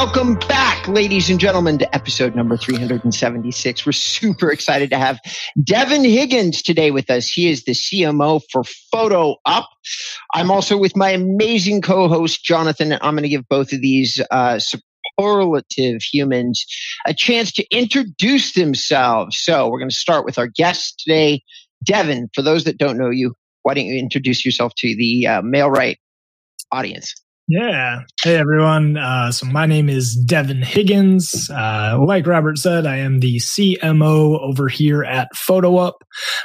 Welcome back, ladies and gentlemen, to episode number 376. We're super excited to have Devon Higgins today with us. He is the CMO for Photo Up. I'm also with my amazing co-host, Jonathan. I'm going to give both of these uh, superlative humans a chance to introduce themselves. So we're going to start with our guest today, Devon. For those that don't know you, why don't you introduce yourself to the uh, MailRight audience? Yeah. Hey, everyone. Uh, so my name is Devon Higgins. Uh, like Robert said, I am the CMO over here at PhotoUp.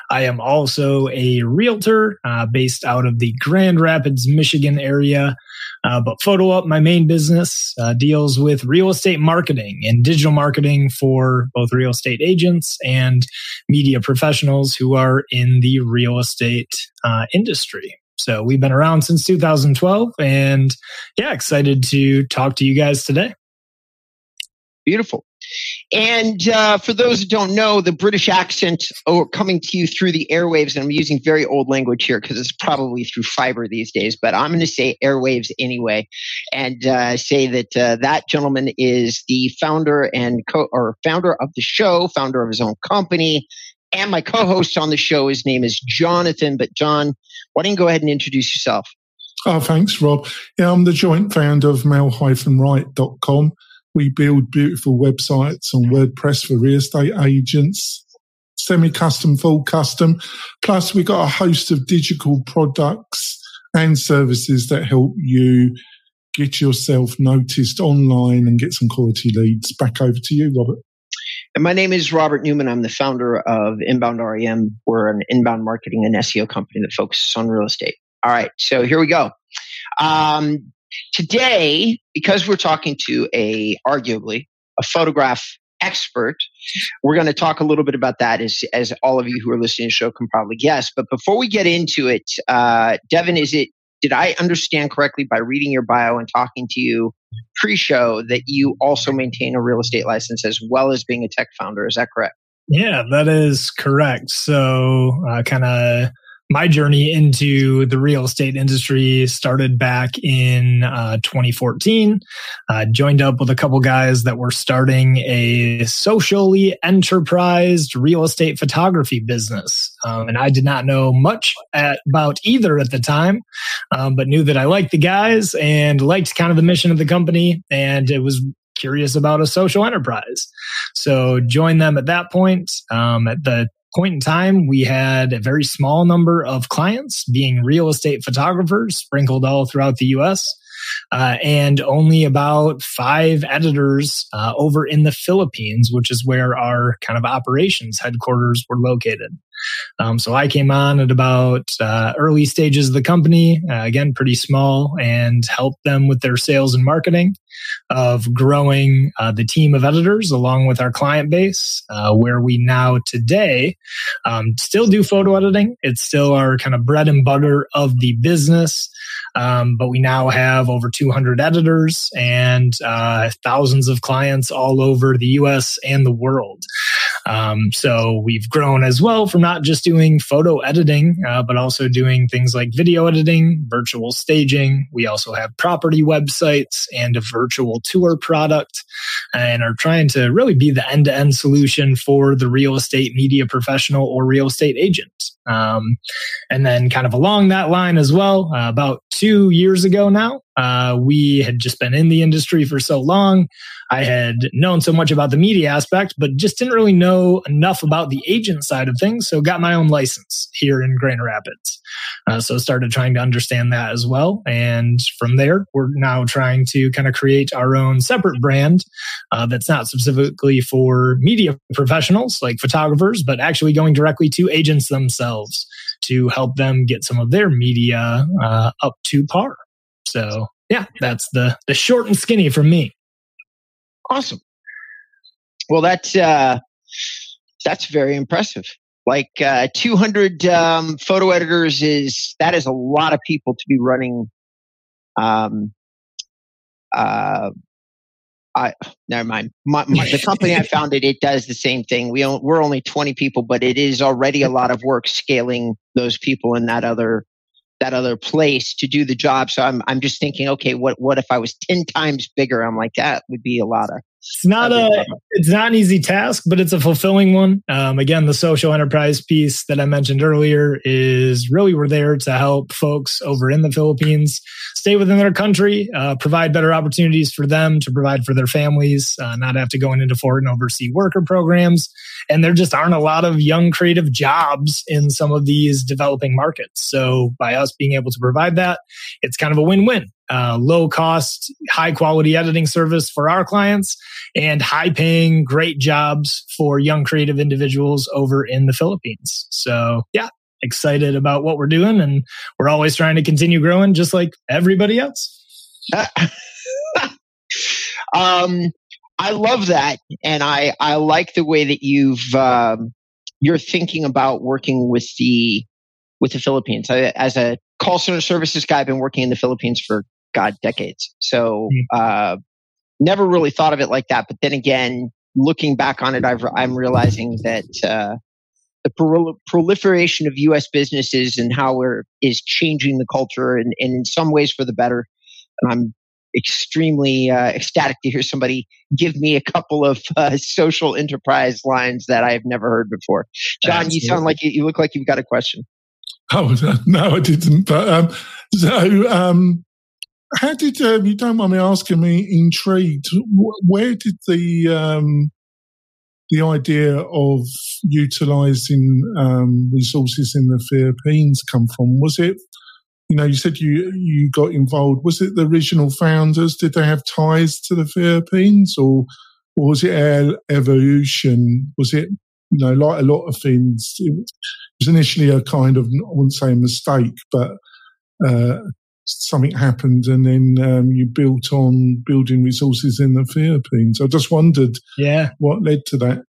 I am also a realtor uh, based out of the Grand Rapids, Michigan area. Uh, but PhotoUp, my main business, uh, deals with real estate marketing and digital marketing for both real estate agents and media professionals who are in the real estate uh, industry. So we've been around since 2012 and yeah, excited to talk to you guys today. Beautiful. And uh, for those who don't know, the British accent oh, coming to you through the airwaves, and I'm using very old language here because it's probably through fiber these days, but I'm going to say airwaves anyway, and uh, say that uh, that gentleman is the founder and co- or founder of the show, founder of his own company, and my co-host on the show. His name is Jonathan. But John, why don't you go ahead and introduce yourself? Oh, thanks, Rob. Yeah, I'm the joint founder of mail-right.com. We build beautiful websites on WordPress for real estate agents, semi-custom, full custom. Plus, we've got a host of digital products and services that help you get yourself noticed online and get some quality leads. Back over to you, Robert. And my name is Robert Newman. I'm the founder of Inbound REM. We're an inbound marketing and SEO company that focuses on real estate. All right, so here we go. Um, today, because we're talking to a arguably a photograph expert, we're going to talk a little bit about that as as all of you who are listening to the show can probably guess. But before we get into it, uh, Devin, is it did I understand correctly by reading your bio and talking to you pre-show that you also maintain a real estate license as well as being a tech founder? Is that correct? Yeah, that is correct. So, uh, kind of my journey into the real estate industry started back in uh, 2014. Uh, joined up with a couple guys that were starting a socially enterprised real estate photography business. Um, and I did not know much at, about either at the time, um, but knew that I liked the guys and liked kind of the mission of the company. And it was curious about a social enterprise. So joined them at that point. Um, at the point in time, we had a very small number of clients being real estate photographers sprinkled all throughout the US. Uh, and only about five editors uh, over in the Philippines, which is where our kind of operations headquarters were located. Um, so I came on at about uh, early stages of the company, uh, again, pretty small, and helped them with their sales and marketing of growing uh, the team of editors along with our client base, uh, where we now today um, still do photo editing. It's still our kind of bread and butter of the business. Um, but we now have over 200 editors and uh, thousands of clients all over the US and the world. Um, so we've grown as well from not just doing photo editing, uh, but also doing things like video editing, virtual staging. We also have property websites and a virtual tour product and are trying to really be the end to end solution for the real estate media professional or real estate agent. Um, and then, kind of along that line as well, uh, about two years ago now, uh, we had just been in the industry for so long. I had known so much about the media aspect, but just didn't really know enough about the agent side of things. So got my own license here in Grand Rapids. Uh, so started trying to understand that as well. And from there, we're now trying to kind of create our own separate brand uh, that's not specifically for media professionals like photographers, but actually going directly to agents themselves to help them get some of their media uh, up to par. So yeah, that's the the short and skinny from me. Awesome. Well, that's uh, that's very impressive. Like uh, 200 um, photo editors is that is a lot of people to be running. Um, uh, I never mind. My, my, the company I founded it does the same thing. We we're only 20 people, but it is already a lot of work scaling those people and that other that other place to do the job. So I'm I'm just thinking, okay, what what if I was ten times bigger? I'm like that would be a lot of it's not a it's not an easy task, but it's a fulfilling one. Um, again, the social enterprise piece that I mentioned earlier is really we're there to help folks over in the Philippines stay within their country, uh, provide better opportunities for them to provide for their families, uh, not have to go into foreign overseas worker programs. And there just aren't a lot of young creative jobs in some of these developing markets. So by us being able to provide that, it's kind of a win-win uh, low cost, high quality editing service for our clients and high paying, great jobs for young creative individuals over in the Philippines. So, yeah, excited about what we're doing. And we're always trying to continue growing just like everybody else. um, I love that. And I, I like the way that you've, um, you're thinking about working with the, with the Philippines. I, as a call center services guy, I've been working in the Philippines for God decades. So hmm. uh, never really thought of it like that. But then again, looking back on it, i am realizing that uh, the pro- proliferation of U.S. businesses and how it is changing the culture, and, and in some ways for the better. And I'm extremely uh, ecstatic to hear somebody give me a couple of uh, social enterprise lines that I've never heard before. John, Absolutely. you sound like you, you, look like you've got a question. Oh no, I didn't. But um, so um, how did uh, you don't mind me asking me intrigued? Where did the um, the idea of utilizing um, resources in the Philippines come from? Was it you know you said you you got involved? Was it the original founders? Did they have ties to the Philippines, or, or was it evolution? Was it you know like a lot of things? It was initially a kind of I wouldn't say a mistake, but uh, something happened and then um, you built on building resources in the Philippines. I just wondered yeah. what led to that.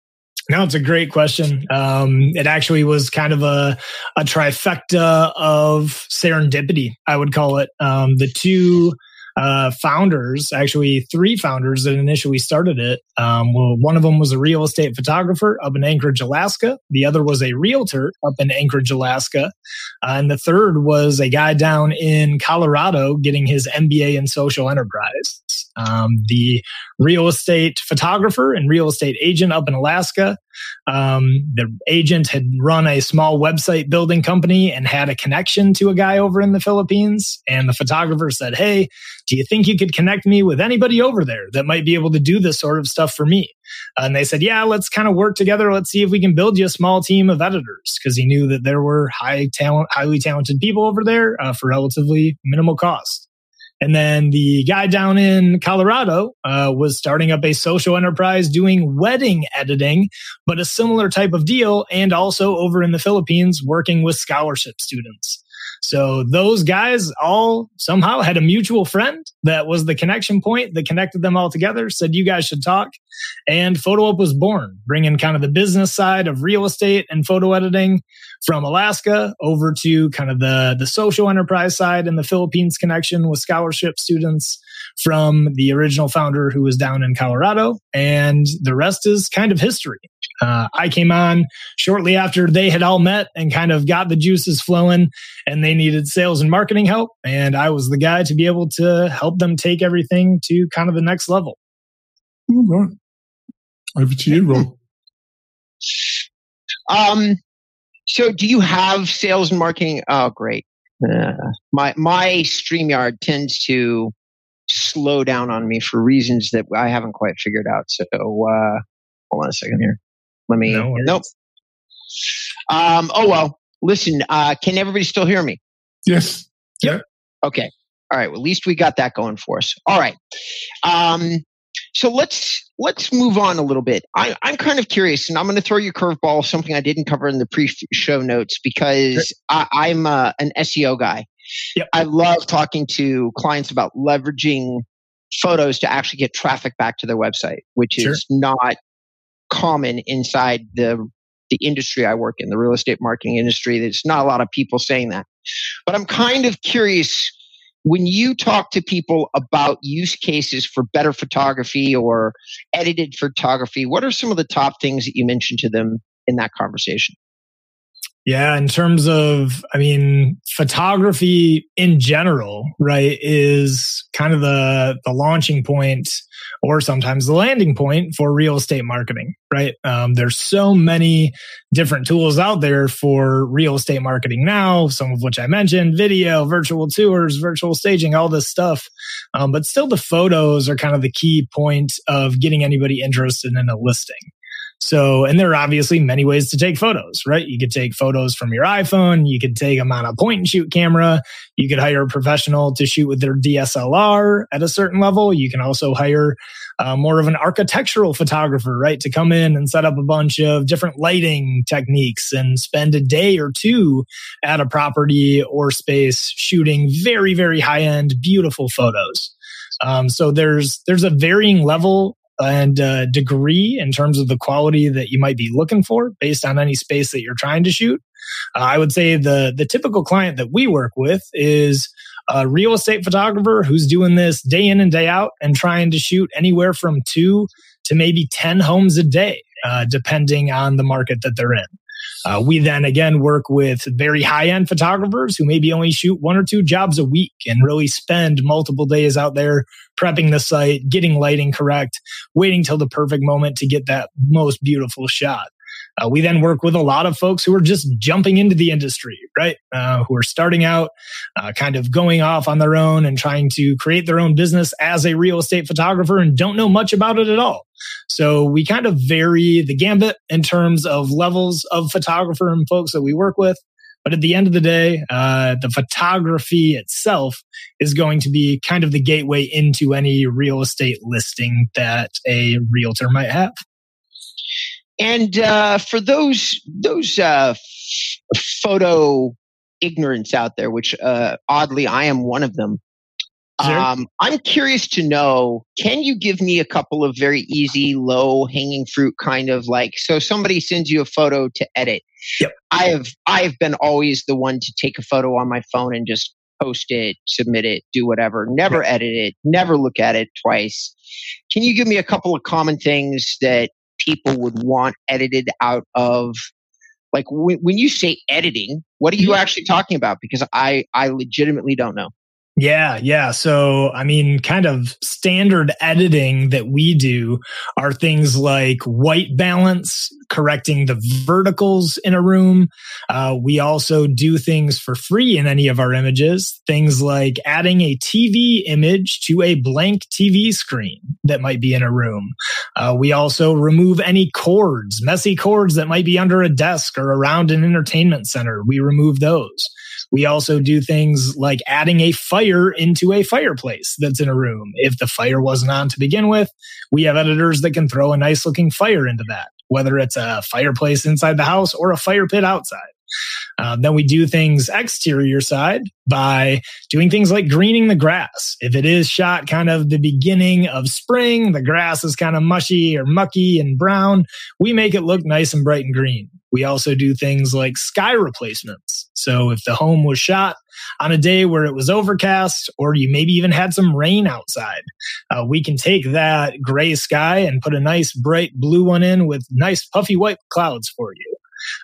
No, it's a great question. Um, it actually was kind of a, a trifecta of serendipity, I would call it. Um, the two uh, founders, actually three founders that initially started it. Um, well, one of them was a real estate photographer up in Anchorage, Alaska. The other was a realtor up in Anchorage, Alaska. Uh, and the third was a guy down in Colorado getting his MBA in social enterprise. Um, the real estate photographer and real estate agent up in Alaska. Um, the agent had run a small website building company and had a connection to a guy over in the Philippines. And the photographer said, Hey, do you think you could connect me with anybody over there that might be able to do this sort of stuff for me? and they said, Yeah, let's kind of work together. Let's see if we can build you a small team of editors because he knew that there were high talent, highly talented people over there uh, for relatively minimal cost. And then the guy down in Colorado uh, was starting up a social enterprise doing wedding editing, but a similar type of deal. And also over in the Philippines, working with scholarship students. So those guys all somehow had a mutual friend that was the connection point that connected them all together, said, you guys should talk. And PhotoUp was born, bringing kind of the business side of real estate and photo editing from Alaska over to kind of the, the social enterprise side and the Philippines connection with scholarship students from the original founder who was down in Colorado. And the rest is kind of history. Uh, I came on shortly after they had all met and kind of got the juices flowing, and they needed sales and marketing help. And I was the guy to be able to help them take everything to kind of the next level. All right. Over to you, Rob. Um, so do you have sales and marketing? Oh, great. Uh, my my StreamYard tends to slow down on me for reasons that I haven't quite figured out. So uh, hold on a second here. Let me. No nope. Um, oh well. Listen, uh, can everybody still hear me? Yes. Yep. Okay. All right. Well, at least we got that going for us. All right. Um, so let's let's move on a little bit. I, am kind of curious, and I'm going to throw you a curveball, something I didn't cover in the pre-show notes because. I, am uh, an SEO guy. Yep. I love talking to clients about leveraging photos to actually get traffic back to their website, which sure. is not common inside the the industry I work in, the real estate marketing industry. There's not a lot of people saying that. But I'm kind of curious when you talk to people about use cases for better photography or edited photography, what are some of the top things that you mention to them in that conversation? Yeah, in terms of, I mean, photography in general, right, is kind of the the launching point, or sometimes the landing point for real estate marketing, right? Um, there's so many different tools out there for real estate marketing now. Some of which I mentioned: video, virtual tours, virtual staging, all this stuff. Um, but still, the photos are kind of the key point of getting anybody interested in a listing. So, and there are obviously many ways to take photos, right? You could take photos from your iPhone. You could take them on a point and shoot camera. You could hire a professional to shoot with their DSLR at a certain level. You can also hire uh, more of an architectural photographer, right? To come in and set up a bunch of different lighting techniques and spend a day or two at a property or space shooting very, very high end, beautiful photos. Um, so there's there's a varying level and uh, degree in terms of the quality that you might be looking for based on any space that you're trying to shoot. Uh, I would say the the typical client that we work with is a real estate photographer who's doing this day in and day out and trying to shoot anywhere from two to maybe 10 homes a day, uh, depending on the market that they're in. Uh, we then again work with very high end photographers who maybe only shoot one or two jobs a week and really spend multiple days out there prepping the site, getting lighting correct, waiting till the perfect moment to get that most beautiful shot. Uh, we then work with a lot of folks who are just jumping into the industry, right? Uh, who are starting out, uh, kind of going off on their own and trying to create their own business as a real estate photographer and don't know much about it at all. So we kind of vary the gambit in terms of levels of photographer and folks that we work with. But at the end of the day, uh, the photography itself is going to be kind of the gateway into any real estate listing that a realtor might have. And uh, for those those uh, photo ignorance out there, which uh, oddly I am one of them, sure. um, I'm curious to know: Can you give me a couple of very easy, low hanging fruit kind of like? So somebody sends you a photo to edit. Yep. I have I have been always the one to take a photo on my phone and just post it, submit it, do whatever. Never yep. edit it. Never look at it twice. Can you give me a couple of common things that people would want edited out of like when, when you say editing what are you actually talking about because i i legitimately don't know yeah, yeah. So, I mean, kind of standard editing that we do are things like white balance, correcting the verticals in a room. Uh, we also do things for free in any of our images, things like adding a TV image to a blank TV screen that might be in a room. Uh, we also remove any cords, messy cords that might be under a desk or around an entertainment center. We remove those. We also do things like adding a fire into a fireplace that's in a room. If the fire wasn't on to begin with, we have editors that can throw a nice looking fire into that, whether it's a fireplace inside the house or a fire pit outside. Uh, then we do things exterior side by doing things like greening the grass. If it is shot kind of the beginning of spring, the grass is kind of mushy or mucky and brown, we make it look nice and bright and green. We also do things like sky replacements. So if the home was shot on a day where it was overcast or you maybe even had some rain outside, uh, we can take that gray sky and put a nice bright blue one in with nice puffy white clouds for you.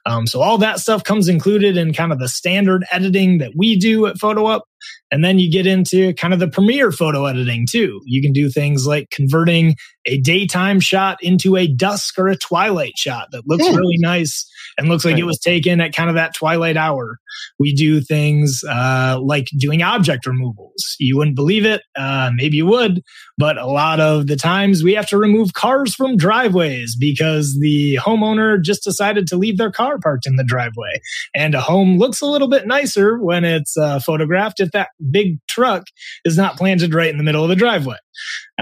Um, so all that stuff comes included in kind of the standard editing that we do at PhotoUp. And then you get into kind of the premiere photo editing too. You can do things like converting a daytime shot into a dusk or a twilight shot that looks mm. really nice and looks like right. it was taken at kind of that twilight hour. We do things uh, like doing object removals. You wouldn't believe it. Uh, maybe you would, but a lot of the times we have to remove cars from driveways because the homeowner just decided to leave their car parked in the driveway. And a home looks a little bit nicer when it's uh, photographed if that big truck is not planted right in the middle of the driveway.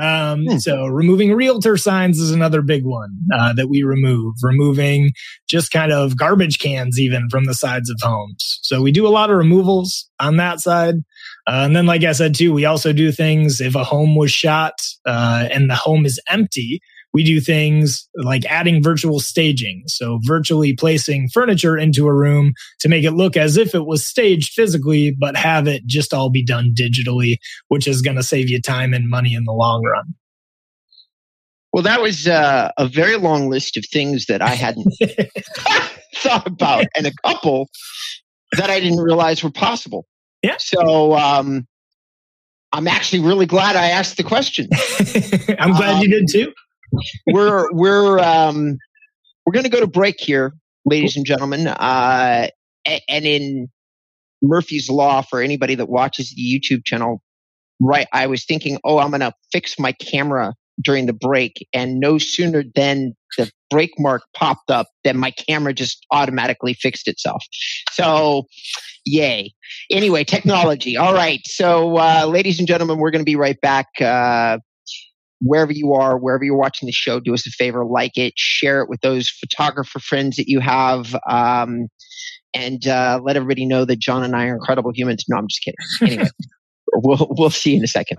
Um, hmm. So removing realtor signs is another big one uh, that we remove. Removing just kind of garbage cans even from the sides of homes. So we do a lot of removals on that side. Uh, and then, like I said too, we also do things if a home was shot uh, and the home is empty we do things like adding virtual staging. So virtually placing furniture into a room to make it look as if it was staged physically, but have it just all be done digitally, which is going to save you time and money in the long run. Well, that was uh, a very long list of things that I hadn't thought about, and a couple that I didn't realize were possible. Yeah. So um, I'm actually really glad I asked the question. I'm glad um, you did too. We're we're um, we're going to go to break here, ladies and gentlemen. Uh, and in Murphy's Law, for anybody that watches the YouTube channel, right? I was thinking, oh, I'm going to fix my camera during the break, and no sooner than the break mark popped up than my camera just automatically fixed itself. So, yay. Anyway, technology. All right. So, uh, ladies and gentlemen, we're going to be right back. Uh, wherever you are, wherever you're watching the show, do us a favor, like it, share it with those photographer friends that you have. Um, and uh, let everybody know that John and I are incredible humans. No, I'm just kidding. Anyway, we'll, we'll see you in a second.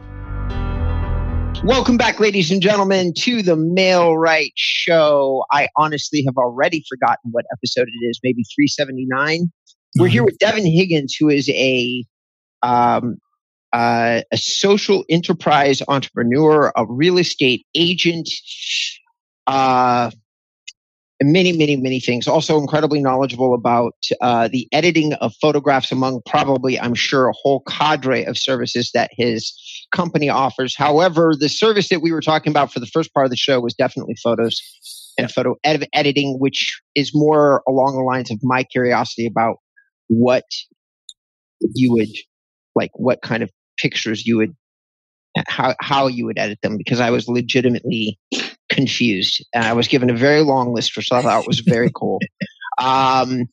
Welcome back, ladies and gentlemen, to the Mail Right Show. I honestly have already forgotten what episode it is, maybe 379. We're here with Devon Higgins, who is a um, uh, a social enterprise entrepreneur, a real estate agent, uh, many, many, many things. Also, incredibly knowledgeable about uh, the editing of photographs, among probably, I'm sure, a whole cadre of services that his company offers. However, the service that we were talking about for the first part of the show was definitely photos and yeah. photo ed- editing, which is more along the lines of my curiosity about what you would like, what kind of pictures you would, how how you would edit them, because I was legitimately confused. And I was given a very long list, which I thought was very cool. Um,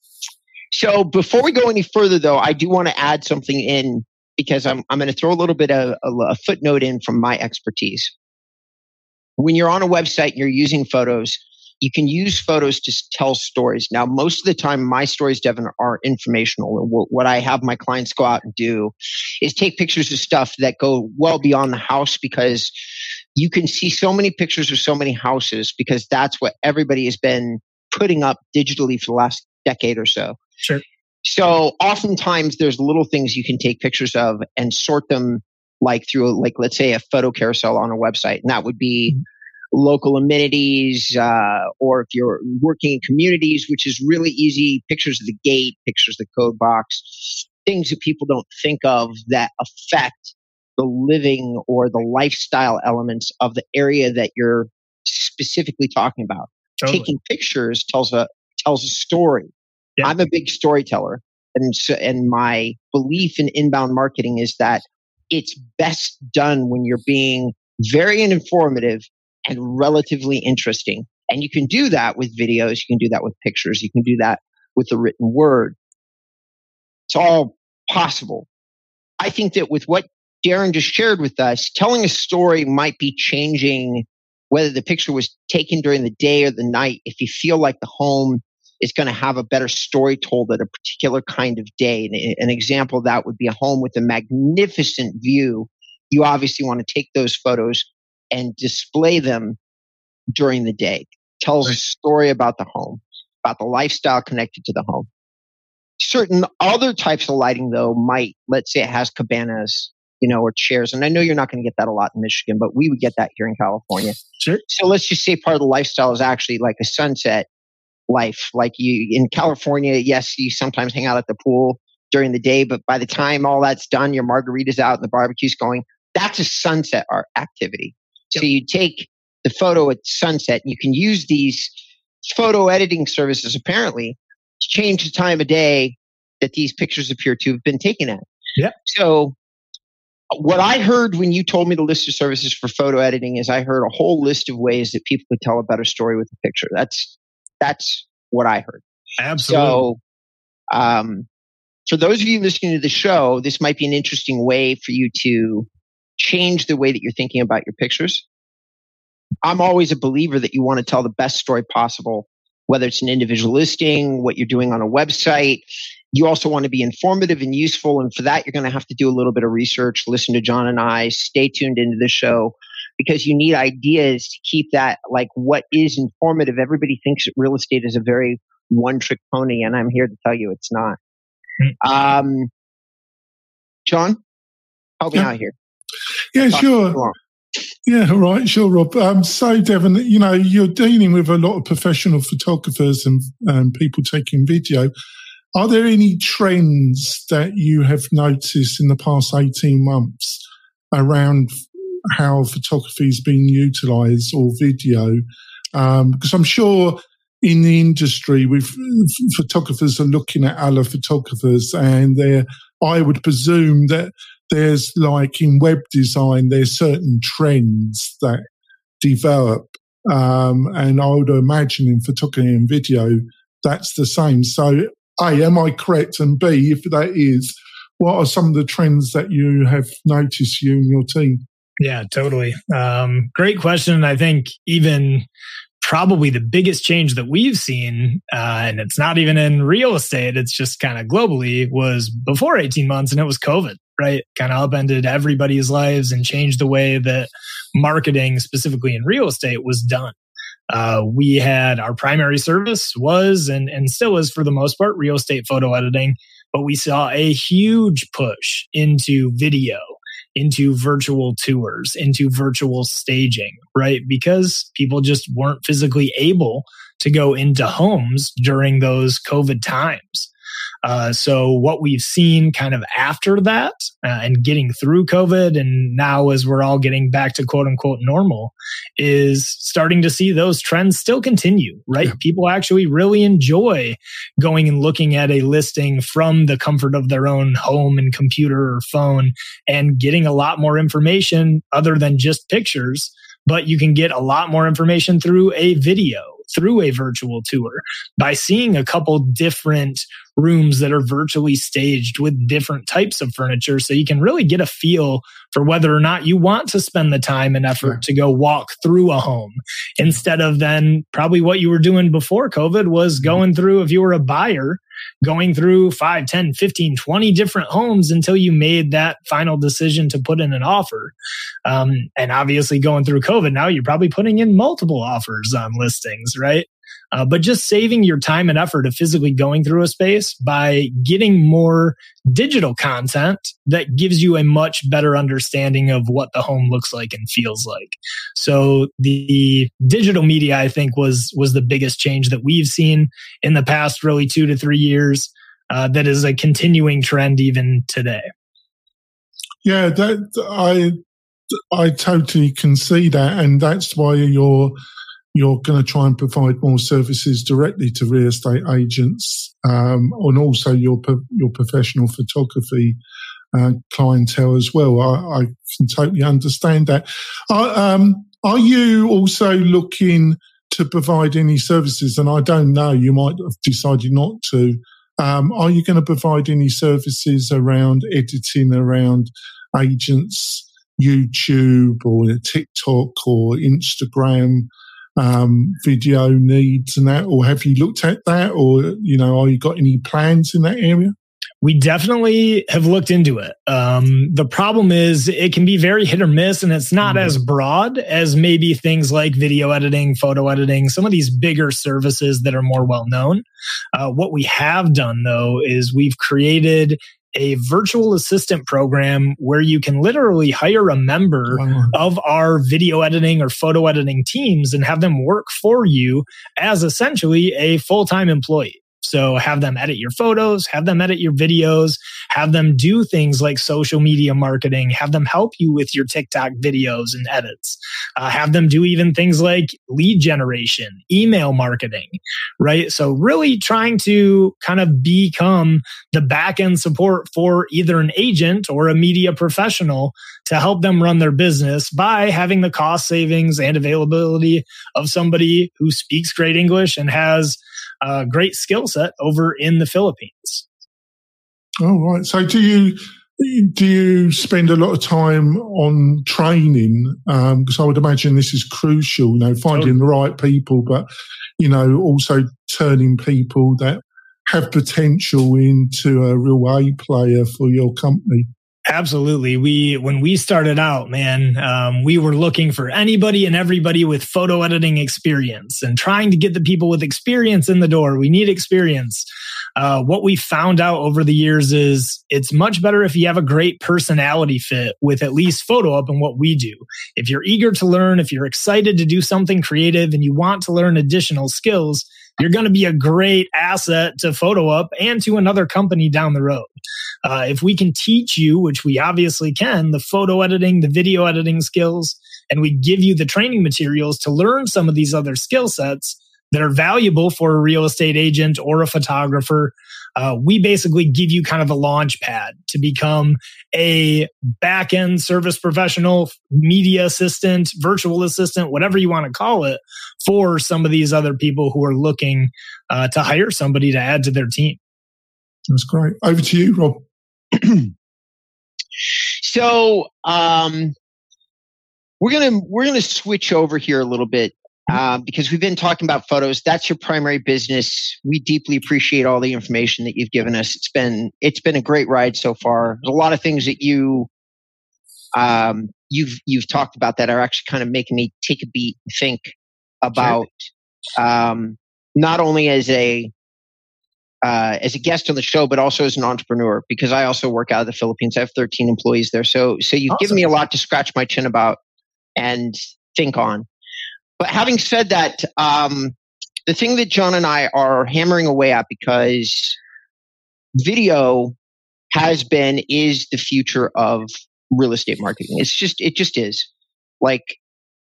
so before we go any further, though, I do want to add something in because I'm, I'm going to throw a little bit of a, a footnote in from my expertise. When you're on a website and you're using photos, you can use photos to tell stories. Now, most of the time, my stories, Devon, are informational. What I have my clients go out and do is take pictures of stuff that go well beyond the house because you can see so many pictures of so many houses because that's what everybody has been putting up digitally for the last decade or so. Sure. So oftentimes there's little things you can take pictures of and sort them like through like let's say a photo carousel on a website, and that would be mm-hmm. local amenities, uh, or if you're working in communities, which is really easy, pictures of the gate, pictures of the code box, things that people don't think of that affect the living or the lifestyle elements of the area that you're specifically talking about. Totally. Taking pictures tells a tells a story. Yeah. I'm a big storyteller, and so, and my belief in inbound marketing is that it's best done when you're being very informative and relatively interesting. And you can do that with videos, you can do that with pictures, you can do that with the written word. It's all possible. I think that with what Darren just shared with us, telling a story might be changing whether the picture was taken during the day or the night. If you feel like the home is going to have a better story told at a particular kind of day, an example of that would be a home with a magnificent view. You obviously want to take those photos and display them during the day. Tells right. a story about the home, about the lifestyle connected to the home. Certain other types of lighting, though, might, let's say it has cabanas you know, or chairs. And I know you're not going to get that a lot in Michigan, but we would get that here in California. Sure. So let's just say part of the lifestyle is actually like a sunset life. Like you in California, yes, you sometimes hang out at the pool during the day, but by the time all that's done, your margarita's out and the barbecue's going, that's a sunset art activity. So you take the photo at sunset and you can use these photo editing services apparently to change the time of day that these pictures appear to have been taken at. Yep. So what I heard when you told me the list of services for photo editing is I heard a whole list of ways that people could tell a better story with a picture. That's that's what I heard. Absolutely. So, um, for those of you listening to the show, this might be an interesting way for you to change the way that you're thinking about your pictures. I'm always a believer that you want to tell the best story possible whether it's an individual listing, what you're doing on a website. You also want to be informative and useful. And for that, you're going to have to do a little bit of research, listen to John and I, stay tuned into the show because you need ideas to keep that like what is informative. Everybody thinks real estate is a very one trick pony, and I'm here to tell you it's not. Hmm. Um, John, help me yeah. out here. Yeah, sure. Yeah, right, sure, Rob. Um, so, Devon, you know, you're dealing with a lot of professional photographers and um, people taking video. Are there any trends that you have noticed in the past 18 months around how photography is being utilized or video? Um, because I'm sure in the industry, with photographers are looking at other photographers, and they're. I would presume that there's like in web design, there's certain trends that develop, um, and I would imagine in photography and video, that's the same. So, a, am I correct? And B, if that is, what are some of the trends that you have noticed you and your team? Yeah, totally. Um, great question. I think even probably the biggest change that we've seen, uh, and it's not even in real estate, it's just kind of globally, was before 18 months, and it was COVID, right? Kind of upended everybody's lives and changed the way that marketing, specifically in real estate, was done. Uh, we had our primary service was and, and still is for the most part real estate photo editing, but we saw a huge push into video into virtual tours, into virtual staging, right? Because people just weren't physically able to go into homes during those COVID times. Uh, so what we've seen kind of after that uh, and getting through COVID and now as we're all getting back to quote unquote normal is starting to see those trends still continue, right? Yeah. People actually really enjoy going and looking at a listing from the comfort of their own home and computer or phone and getting a lot more information other than just pictures, but you can get a lot more information through a video through a virtual tour by seeing a couple different rooms that are virtually staged with different types of furniture so you can really get a feel for whether or not you want to spend the time and effort to go walk through a home instead of then probably what you were doing before covid was mm-hmm. going through if you were a buyer going through 5 10 15 20 different homes until you made that final decision to put in an offer. Um, and obviously going through covid now you're probably putting in multiple offers on listings right uh, but just saving your time and effort of physically going through a space by getting more digital content that gives you a much better understanding of what the home looks like and feels like. So the digital media, I think, was was the biggest change that we've seen in the past, really two to three years. Uh, that is a continuing trend even today. Yeah, that I I totally can see that, and that's why you're you're going to try and provide more services directly to real estate agents um, and also your your professional photography uh, clientele as well. I, I, can totally understand that. um, are you also looking to provide any services? And I don't know, you might have decided not to. Um, are you going to provide any services around editing, around agents, YouTube or TikTok or Instagram? Um, video needs and that, or have you looked at that, or you know, are you got any plans in that area? We definitely have looked into it. Um, the problem is it can be very hit or miss, and it's not mm. as broad as maybe things like video editing, photo editing, some of these bigger services that are more well known. Uh, what we have done, though, is we've created a virtual assistant program where you can literally hire a member wow. of our video editing or photo editing teams and have them work for you as essentially a full time employee. So have them edit your photos, have them edit your videos, have them do things like social media marketing, have them help you with your TikTok videos and edits, uh, have them do even things like lead generation, email marketing, right? So really trying to kind of become the back end support for either an agent or a media professional to help them run their business by having the cost savings and availability of somebody who speaks great English and has a great skill set over in the Philippines. Oh, right. So do you do you spend a lot of time on training? Because um, I would imagine this is crucial, you know, finding the right people, but, you know, also turning people that have potential into a real A player for your company. Absolutely. We, when we started out, man, um, we were looking for anybody and everybody with photo editing experience and trying to get the people with experience in the door. We need experience. Uh, what we found out over the years is it's much better if you have a great personality fit with at least PhotoUp and what we do. If you're eager to learn, if you're excited to do something creative and you want to learn additional skills, you're going to be a great asset to PhotoUp and to another company down the road. Uh, if we can teach you, which we obviously can, the photo editing, the video editing skills, and we give you the training materials to learn some of these other skill sets that are valuable for a real estate agent or a photographer, uh, we basically give you kind of a launch pad to become a back end service professional, media assistant, virtual assistant, whatever you want to call it, for some of these other people who are looking uh, to hire somebody to add to their team. That's great. Over to you, Rob. so um, we're gonna we're gonna switch over here a little bit uh, because we've been talking about photos. That's your primary business. We deeply appreciate all the information that you've given us. It's been it's been a great ride so far. There's a lot of things that you um, you've you've talked about that are actually kind of making me take a beat and think about sure. um, not only as a uh, as a guest on the show, but also as an entrepreneur because I also work out of the Philippines. I have 13 employees there. So, so you've awesome. given me a lot to scratch my chin about and think on. But having said that, um, the thing that John and I are hammering away at because video has been, is the future of real estate marketing. It's just, it just is. Like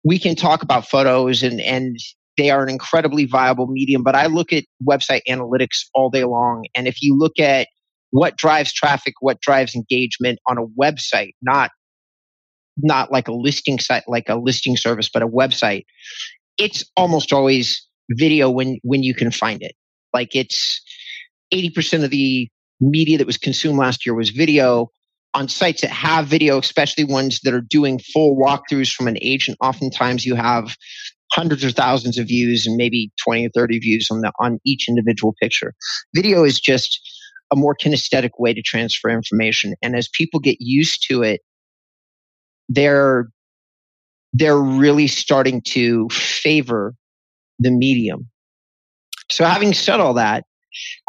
we can talk about photos and, and they are an incredibly viable medium. But I look at website analytics all day long. And if you look at what drives traffic, what drives engagement on a website, not not like a listing site, like a listing service, but a website, it's almost always video when when you can find it. Like it's 80% of the media that was consumed last year was video on sites that have video, especially ones that are doing full walkthroughs from an agent. Oftentimes you have hundreds or thousands of views and maybe 20 or 30 views on the on each individual picture. Video is just a more kinesthetic way to transfer information. And as people get used to it, they're they're really starting to favor the medium. So having said all that,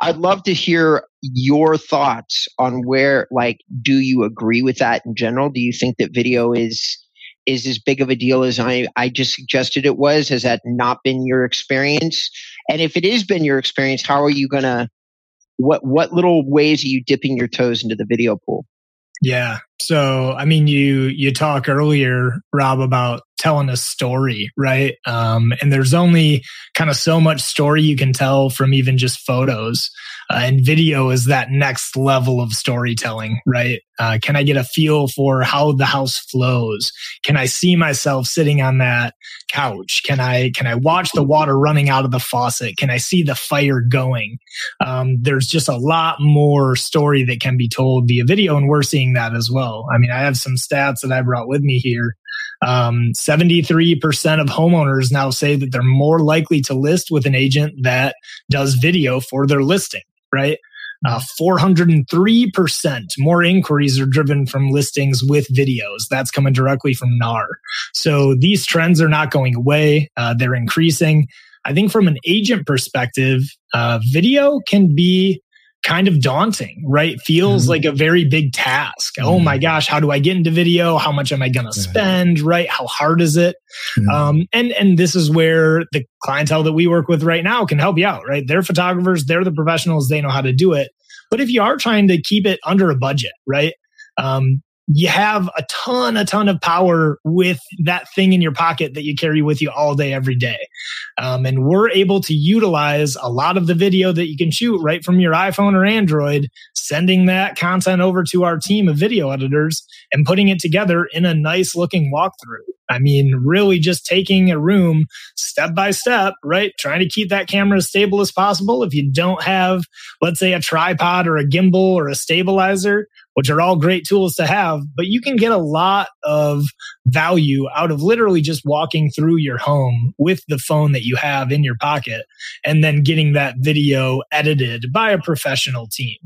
I'd love to hear your thoughts on where like do you agree with that in general? Do you think that video is is as big of a deal as I, I just suggested it was? Has that not been your experience? And if it has been your experience, how are you gonna what what little ways are you dipping your toes into the video pool? Yeah. So, I mean, you you talk earlier, Rob, about telling a story, right? Um, and there's only kind of so much story you can tell from even just photos. Uh, and video is that next level of storytelling, right? Uh, can I get a feel for how the house flows? Can I see myself sitting on that couch? Can I can I watch the water running out of the faucet? Can I see the fire going? Um, there's just a lot more story that can be told via video, and we're seeing that as well. I mean, I have some stats that I brought with me here. Um, 73% of homeowners now say that they're more likely to list with an agent that does video for their listing right? Uh, 403% more inquiries are driven from listings with videos. That's coming directly from NAR. So these trends are not going away, uh, they're increasing. I think from an agent perspective, uh, video can be kind of daunting, right? Feels mm-hmm. like a very big task. Mm-hmm. Oh my gosh, how do I get into video? How much am I going to spend? Right? How hard is it? Mm-hmm. Um, and and this is where the clientele that we work with right now can help you out, right? They're photographers, they're the professionals, they know how to do it. But if you are trying to keep it under a budget, right? Um, you have a ton, a ton of power with that thing in your pocket that you carry with you all day, every day. Um, and we're able to utilize a lot of the video that you can shoot right from your iPhone or Android, sending that content over to our team of video editors and putting it together in a nice looking walkthrough. I mean, really just taking a room step by step, right? Trying to keep that camera as stable as possible. If you don't have, let's say, a tripod or a gimbal or a stabilizer, which are all great tools to have, but you can get a lot of value out of literally just walking through your home with the phone that you have in your pocket and then getting that video edited by a professional team.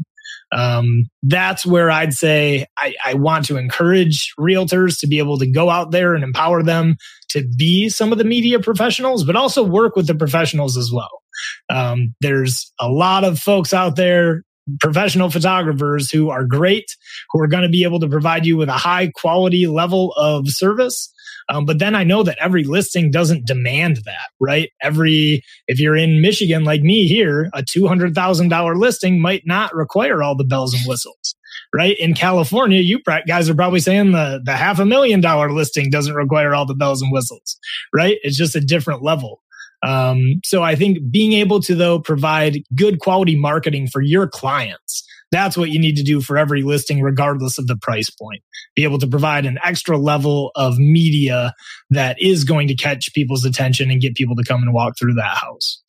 Um, that's where I'd say I, I want to encourage realtors to be able to go out there and empower them to be some of the media professionals, but also work with the professionals as well. Um, there's a lot of folks out there professional photographers who are great, who are going to be able to provide you with a high quality level of service. Um, but then I know that every listing doesn't demand that, right? Every, if you're in Michigan like me here, a $200,000 listing might not require all the bells and whistles, right? In California, you guys are probably saying the, the half a million dollar listing doesn't require all the bells and whistles, right? It's just a different level. Um, so I think being able to though provide good quality marketing for your clients, that's what you need to do for every listing, regardless of the price point. Be able to provide an extra level of media that is going to catch people's attention and get people to come and walk through that house.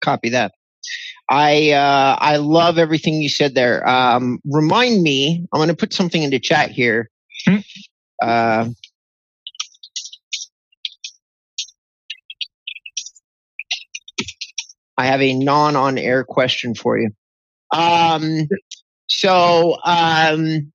Copy that. I uh, I love everything you said there. Um, remind me, I'm going to put something into chat here. Hmm. Uh, I have a non on air question for you. Um, so, um,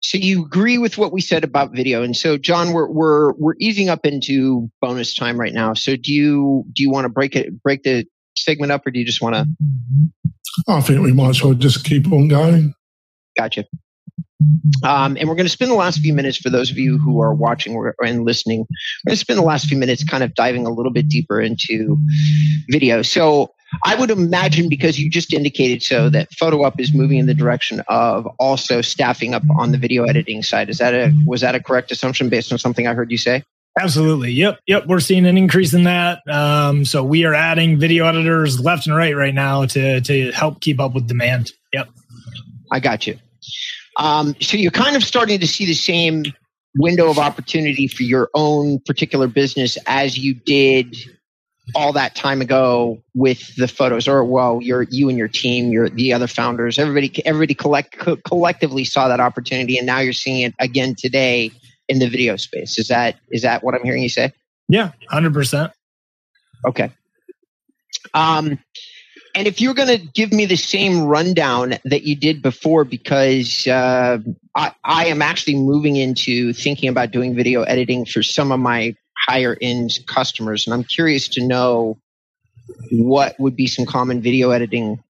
so you agree with what we said about video, and so John, we're we're we're easing up into bonus time right now. So do you do you want to break it break the segment up, or do you just want to? I think we might as well just keep on going. Gotcha. Um, and we're going to spend the last few minutes for those of you who are watching and listening. We're going to spend the last few minutes kind of diving a little bit deeper into video. So I would imagine because you just indicated so that PhotoUp is moving in the direction of also staffing up on the video editing side. Is that a was that a correct assumption based on something I heard you say? Absolutely. Yep. Yep. We're seeing an increase in that. Um, so we are adding video editors left and right right now to to help keep up with demand. Yep. I got you. Um, so you're kind of starting to see the same window of opportunity for your own particular business as you did all that time ago with the photos or well your you and your team your the other founders. Everybody everybody collect co- collectively saw that opportunity and now you're seeing it again today in the video space. Is that is that what i'm hearing you say? Yeah 100% okay. Um and if you're going to give me the same rundown that you did before, because uh, I, I am actually moving into thinking about doing video editing for some of my higher end customers, and I'm curious to know what would be some common video editing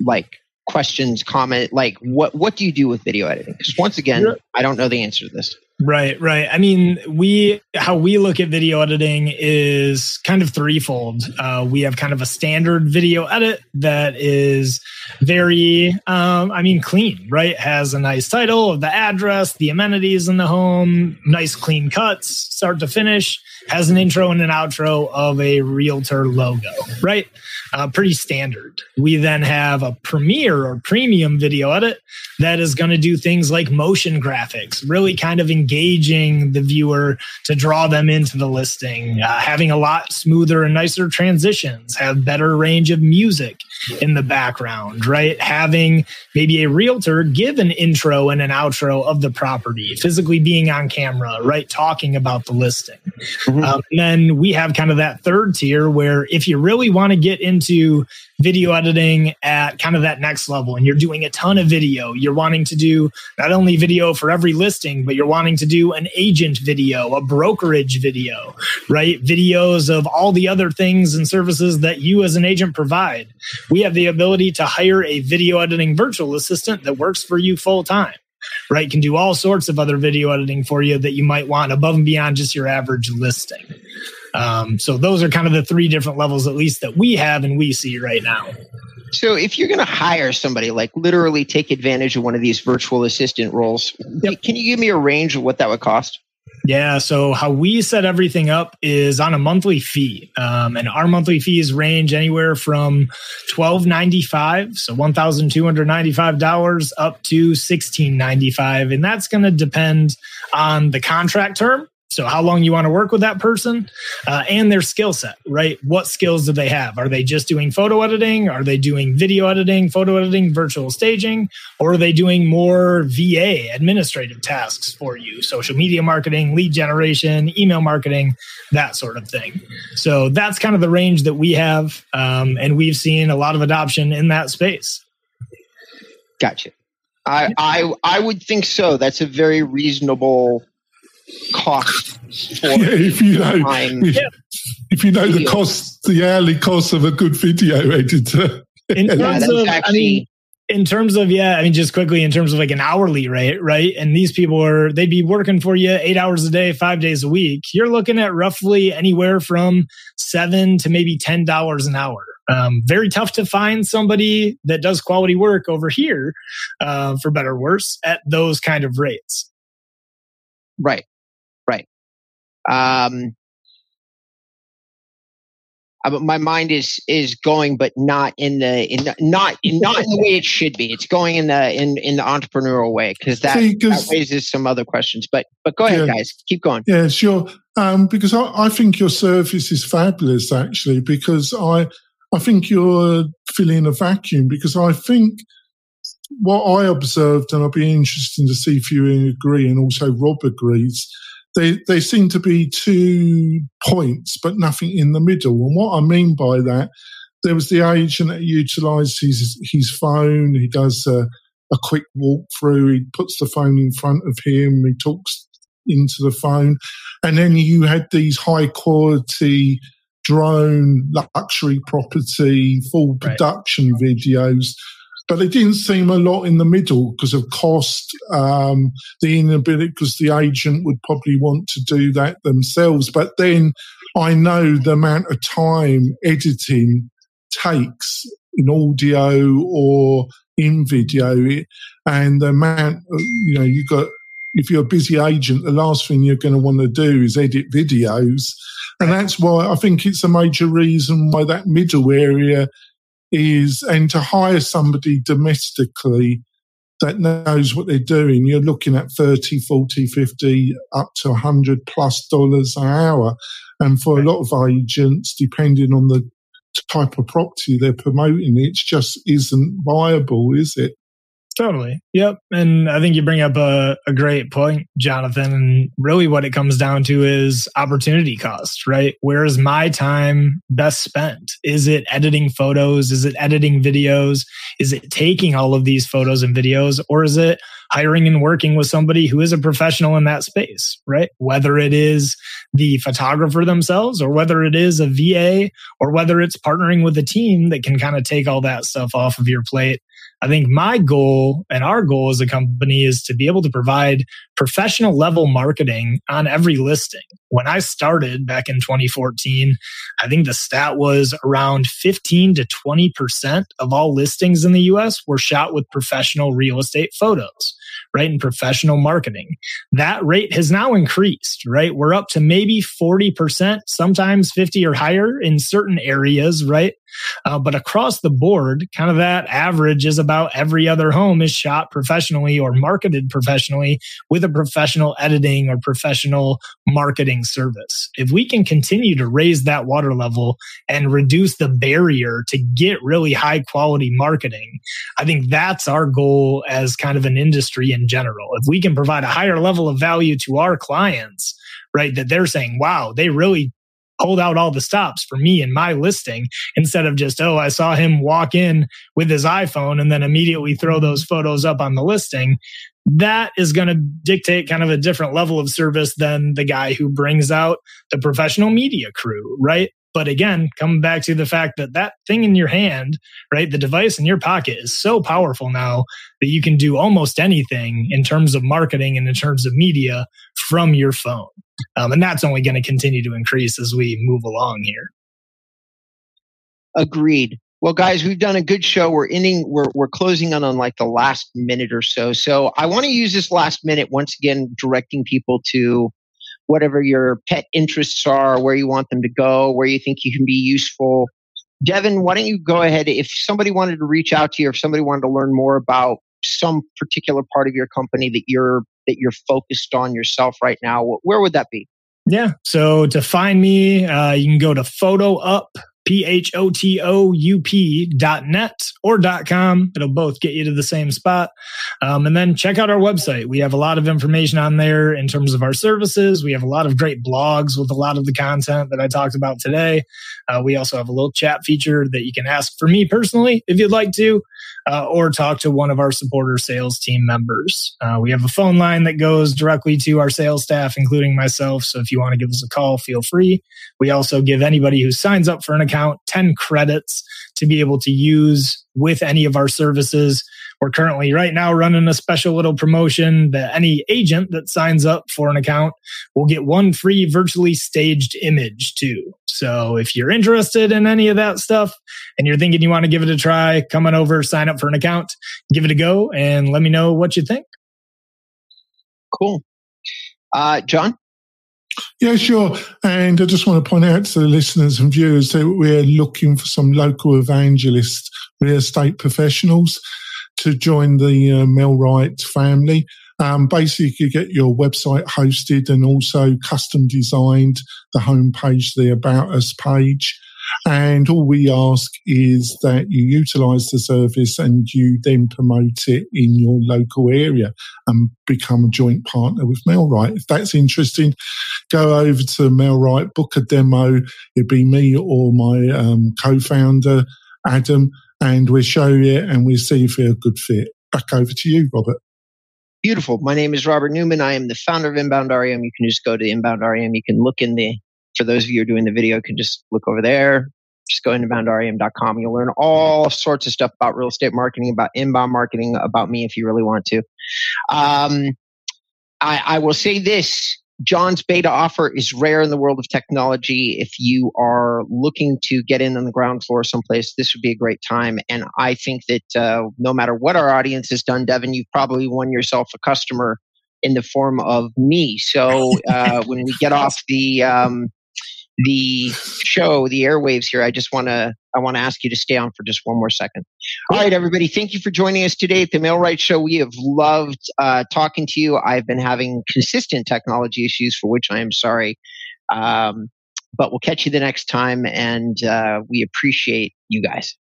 like questions, comment, like what what do you do with video editing? Because once again, I don't know the answer to this. Right, right. I mean, we how we look at video editing is kind of threefold. Uh, we have kind of a standard video edit that is very, um, I mean, clean. Right, has a nice title of the address, the amenities in the home, nice clean cuts, start to finish. Has an intro and an outro of a realtor logo. Right, uh, pretty standard. We then have a premiere or premium video edit that is going to do things like motion graphics, really kind of engaging the viewer to draw them into the listing, uh, having a lot smoother and nicer transitions, have better range of music in the background, right? Having maybe a realtor give an intro and an outro of the property, physically being on camera, right? Talking about the listing. Mm-hmm. Um, and then we have kind of that third tier where if you really want to get into video editing at kind of that next level and you're doing a ton of video, you're wanting to do not only video for every listing, but you're wanting to do an agent video, a brokerage video, right? Videos of all the other things and services that you as an agent provide. We have the ability to hire a video editing virtual assistant that works for you full time right? Can do all sorts of other video editing for you that you might want above and beyond just your average listing. Um, so those are kind of the three different levels, at least that we have and we see right now. So if you're going to hire somebody, like literally take advantage of one of these virtual assistant roles, yep. can you give me a range of what that would cost? Yeah. So how we set everything up is on a monthly fee, um, and our monthly fees range anywhere from twelve ninety five, so one thousand two hundred ninety five dollars, up to sixteen ninety five, and that's going to depend on the contract term So, how long you want to work with that person uh, and their skill set, right? What skills do they have? Are they just doing photo editing? Are they doing video editing, photo editing, virtual staging? Or are they doing more VA administrative tasks for you? Social media marketing, lead generation, email marketing, that sort of thing. So, that's kind of the range that we have. Um, and we've seen a lot of adoption in that space. Gotcha. I, I I would think so. That's a very reasonable cost yeah, if you know if, if, you know video. the cost the hourly cost of a good video editor. In terms yeah, of actually, I mean, in terms of yeah i mean just quickly in terms of like an hourly rate right? And these people are they'd be working for you eight hours a day five days a week. You're looking at roughly anywhere from seven to maybe ten dollars an hour. Um, very tough to find somebody that does quality work over here uh, for better or worse at those kind of rates. Right um, uh, my mind is is going, but not in the in the, not not in the way it should be. It's going in the in in the entrepreneurial way because that, that, raises some other questions. But but go ahead, yeah, guys, keep going. Yeah, sure. Um, because I, I think your service is fabulous, actually. Because I I think you're filling a vacuum. Because I think what I observed, and I'd be interested to see if you agree, and also Rob agrees they, they seem to be two points, but nothing in the middle. And what I mean by that, there was the agent that utilised his, his phone. He does a, a quick walkthrough. He puts the phone in front of him. He talks into the phone. And then you had these high quality drone luxury property, full production right. videos but it didn't seem a lot in the middle because of cost, um, the inability, because the agent would probably want to do that themselves. But then I know the amount of time editing takes in audio or in video, and the amount, you know, you got if you're a busy agent, the last thing you're going to want to do is edit videos. And that's why I think it's a major reason why that middle area is, and to hire somebody domestically that knows what they're doing, you're looking at 30, 40, 50, up to 100 plus dollars an hour. And for a lot of agents, depending on the type of property they're promoting, it just isn't viable, is it? Totally. Yep. And I think you bring up a, a great point, Jonathan. And really what it comes down to is opportunity cost, right? Where is my time best spent? Is it editing photos? Is it editing videos? Is it taking all of these photos and videos? Or is it hiring and working with somebody who is a professional in that space, right? Whether it is the photographer themselves or whether it is a VA or whether it's partnering with a team that can kind of take all that stuff off of your plate I think my goal and our goal as a company is to be able to provide professional level marketing on every listing. When I started back in 2014, I think the stat was around 15 to 20% of all listings in the US were shot with professional real estate photos, right? And professional marketing. That rate has now increased, right? We're up to maybe 40%, sometimes 50 or higher in certain areas, right? Uh, but across the board, kind of that average is about every other home is shot professionally or marketed professionally with a professional editing or professional marketing service. If we can continue to raise that water level and reduce the barrier to get really high quality marketing, I think that's our goal as kind of an industry in general. If we can provide a higher level of value to our clients, right, that they're saying, wow, they really pulled out all the stops for me and my listing instead of just, oh, I saw him walk in with his iPhone and then immediately throw mm-hmm. those photos up on the listing. That is going to dictate kind of a different level of service than the guy who brings out the professional media crew, right? But again, coming back to the fact that that thing in your hand, right, the device in your pocket is so powerful now that you can do almost anything in terms of marketing and in terms of media from your phone. Um, and that's only going to continue to increase as we move along here. Agreed. Well, guys, we've done a good show. We're ending, we're, we're closing on on like the last minute or so. So I want to use this last minute once again, directing people to whatever your pet interests are, where you want them to go, where you think you can be useful. Devon, why don't you go ahead? If somebody wanted to reach out to you, if somebody wanted to learn more about some particular part of your company that you're that you're focused on yourself right now, where would that be? Yeah. So to find me, uh, you can go to PhotoUp P-H-O-T-O-U-P dot net or dot com. It'll both get you to the same spot. Um, and then check out our website. We have a lot of information on there in terms of our services. We have a lot of great blogs with a lot of the content that I talked about today. Uh, we also have a little chat feature that you can ask for me personally if you'd like to, uh, or talk to one of our supporter sales team members. Uh, we have a phone line that goes directly to our sales staff, including myself. So if you want to give us a call, feel free. We also give anybody who signs up for an account 10 credits to be able to use with any of our services. We're currently right now running a special little promotion that any agent that signs up for an account will get one free virtually staged image too. So if you're interested in any of that stuff and you're thinking you want to give it a try, come on over, sign up for an account, give it a go, and let me know what you think. Cool. Uh, John? Yeah, sure. And I just want to point out to the listeners and viewers that we're looking for some local evangelist real estate professionals to join the uh, Mail-Right family. Um, basically, you get your website hosted and also custom designed the homepage, the About Us page. And all we ask is that you utilize the service and you then promote it in your local area and become a joint partner with Mail-Right. If that's interesting, go over to Mail-Right, book a demo. It'd be me or my um, co founder, Adam, and we'll show you and we'll see if you're a good fit. Back over to you, Robert. Beautiful. My name is Robert Newman. I am the founder of Inbound REM. You can just go to Inbound REM. You can look in the for those of you who are doing the video, can just look over there. Just go into inboundrem.com. You'll learn all sorts of stuff about real estate marketing, about inbound marketing, about me if you really want to. Um, I, I will say this John's beta offer is rare in the world of technology. If you are looking to get in on the ground floor someplace, this would be a great time. And I think that uh, no matter what our audience has done, Devon, you've probably won yourself a customer in the form of me. So uh, when we get off the um, the show, the airwaves here, I just want to I want to ask you to stay on for just one more second. All right, everybody, thank you for joining us today at the Mail-Right Show. We have loved uh, talking to you. I've been having consistent technology issues for which I am sorry, um, but we'll catch you the next time, and uh, we appreciate you guys.